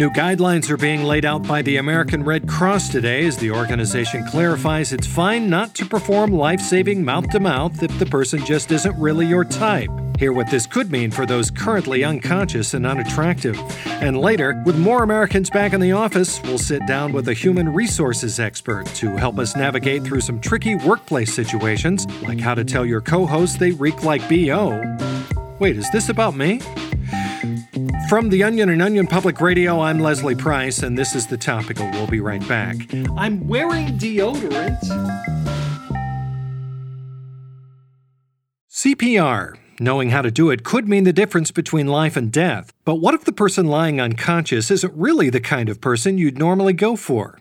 New guidelines are being laid out by the American Red Cross today as the organization clarifies it's fine not to perform life saving mouth to mouth if the person just isn't really your type. Hear what this could mean for those currently unconscious and unattractive. And later, with more Americans back in the office, we'll sit down with a human resources expert to help us navigate through some tricky workplace situations, like how to tell your co host they reek like BO. Wait, is this about me? From The Onion and Onion Public Radio, I'm Leslie Price, and this is the topical. We'll be right back. I'm wearing deodorant. CPR. Knowing how to do it could mean the difference between life and death. But what if the person lying unconscious isn't really the kind of person you'd normally go for?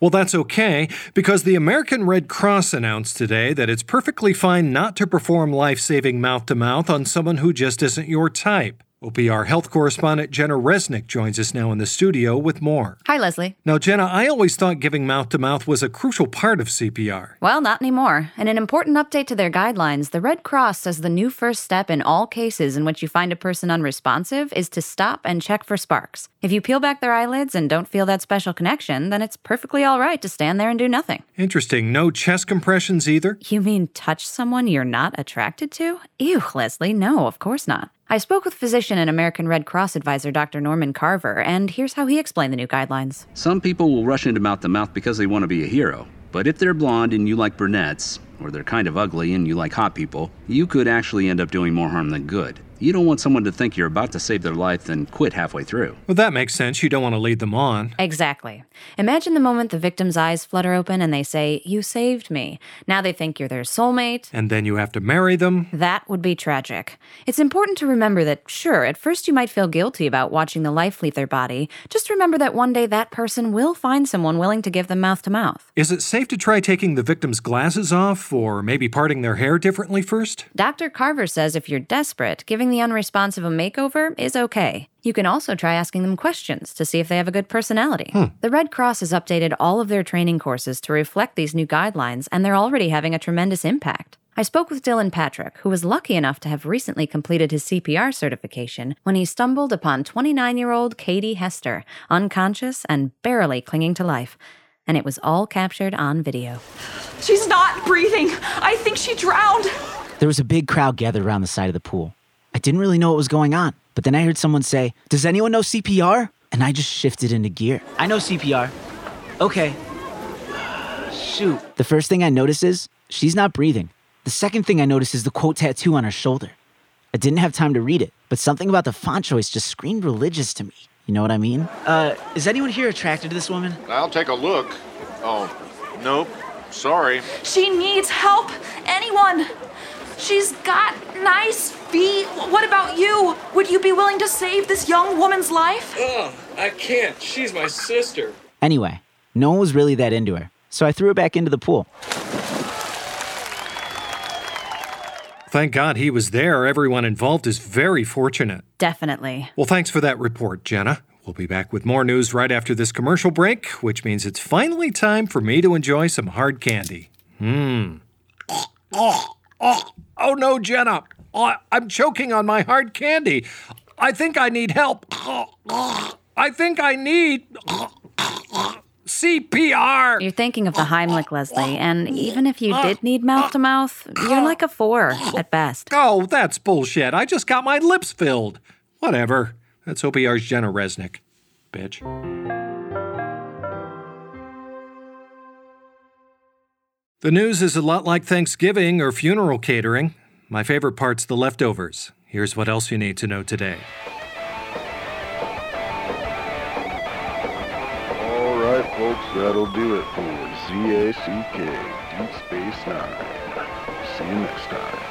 Well, that's okay, because the American Red Cross announced today that it's perfectly fine not to perform life saving mouth to mouth on someone who just isn't your type. OPR health correspondent Jenna Resnick joins us now in the studio with more. Hi, Leslie. Now, Jenna, I always thought giving mouth to mouth was a crucial part of CPR. Well, not anymore. In an important update to their guidelines, the Red Cross says the new first step in all cases in which you find a person unresponsive is to stop and check for sparks. If you peel back their eyelids and don't feel that special connection, then it's perfectly all right to stand there and do nothing. Interesting. No chest compressions either? You mean touch someone you're not attracted to? Ew, Leslie, no, of course not. I spoke with physician and American Red Cross advisor Dr. Norman Carver, and here's how he explained the new guidelines. Some people will rush into mouth to mouth because they want to be a hero. But if they're blonde and you like brunettes, or they're kind of ugly and you like hot people, you could actually end up doing more harm than good. You don't want someone to think you're about to save their life and quit halfway through. Well, that makes sense. You don't want to lead them on. Exactly. Imagine the moment the victim's eyes flutter open and they say, You saved me. Now they think you're their soulmate. And then you have to marry them. That would be tragic. It's important to remember that, sure, at first you might feel guilty about watching the life leave their body. Just remember that one day that person will find someone willing to give them mouth to mouth. Is it safe to try taking the victim's glasses off or maybe parting their hair differently first? Dr. Carver says if you're desperate, giving the unresponsive a makeover is okay. You can also try asking them questions to see if they have a good personality. Hmm. The Red Cross has updated all of their training courses to reflect these new guidelines, and they're already having a tremendous impact. I spoke with Dylan Patrick, who was lucky enough to have recently completed his CPR certification when he stumbled upon 29 year old Katie Hester, unconscious and barely clinging to life. And it was all captured on video. She's not breathing. I think she drowned. There was a big crowd gathered around the side of the pool. I didn't really know what was going on, but then I heard someone say, Does anyone know CPR? And I just shifted into gear. I know CPR. Okay. Shoot. The first thing I notice is she's not breathing. The second thing I notice is the quote tattoo on her shoulder. I didn't have time to read it, but something about the font choice just screamed religious to me. You know what I mean? Uh, is anyone here attracted to this woman? I'll take a look. Oh, nope. Sorry. She needs help. Anyone. She's got nice feet. What about you? Would you be willing to save this young woman's life? Ugh, I can't. She's my sister. Anyway, no one was really that into her, so I threw her back into the pool. Thank God he was there. Everyone involved is very fortunate. Definitely. Well, thanks for that report, Jenna. We'll be back with more news right after this commercial break, which means it's finally time for me to enjoy some hard candy. Hmm. Oh, oh, no, Jenna. Oh, I'm choking on my hard candy. I think I need help. I think I need CPR. You're thinking of the Heimlich, Leslie, and even if you did need mouth to mouth, you're like a four at best. Oh, that's bullshit. I just got my lips filled. Whatever. That's OPR's Jenna Resnick. Bitch. The news is a lot like Thanksgiving or funeral catering. My favorite part's the leftovers. Here's what else you need to know today. All right, folks, that'll do it for ZACK Deep Space Nine. See you next time.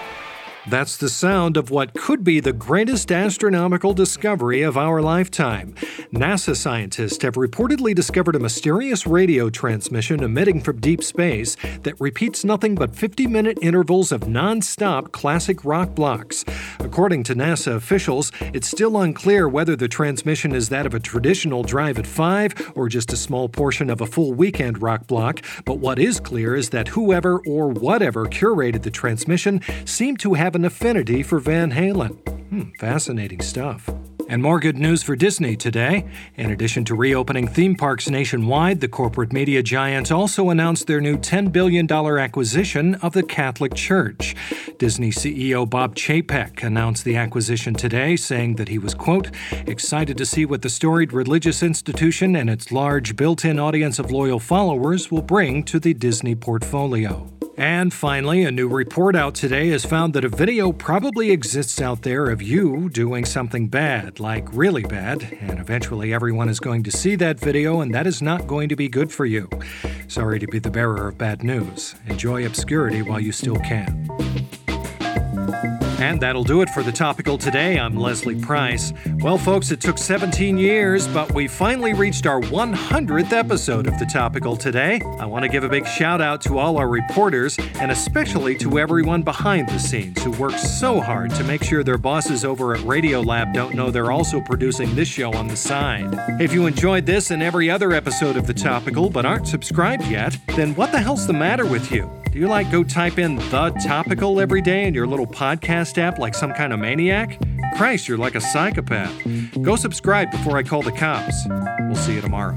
That's the sound of what could be the greatest astronomical discovery of our lifetime. NASA scientists have reportedly discovered a mysterious radio transmission emitting from deep space that repeats nothing but 50 minute intervals of non stop classic rock blocks. According to NASA officials, it's still unclear whether the transmission is that of a traditional drive at 5 or just a small portion of a full weekend rock block. But what is clear is that whoever or whatever curated the transmission seemed to have an affinity for Van Halen. Hmm, fascinating stuff. And more good news for Disney today. In addition to reopening theme parks nationwide, the corporate media giant also announced their new $10 billion acquisition of the Catholic Church. Disney CEO Bob Chapek announced the acquisition today, saying that he was, quote, excited to see what the storied religious institution and its large built in audience of loyal followers will bring to the Disney portfolio. And finally, a new report out today has found that a video probably exists out there of you doing something bad, like really bad, and eventually everyone is going to see that video, and that is not going to be good for you. Sorry to be the bearer of bad news. Enjoy obscurity while you still can. And that'll do it for the topical today. I'm Leslie Price. Well, folks, it took 17 years, but we finally reached our 100th episode of the topical today. I want to give a big shout out to all our reporters, and especially to everyone behind the scenes who works so hard to make sure their bosses over at Radiolab don't know they're also producing this show on the side. If you enjoyed this and every other episode of the topical but aren't subscribed yet, then what the hell's the matter with you? Do you like go type in the topical every day in your little podcast app like some kind of maniac? Christ, you're like a psychopath. Go subscribe before I call the cops. We'll see you tomorrow.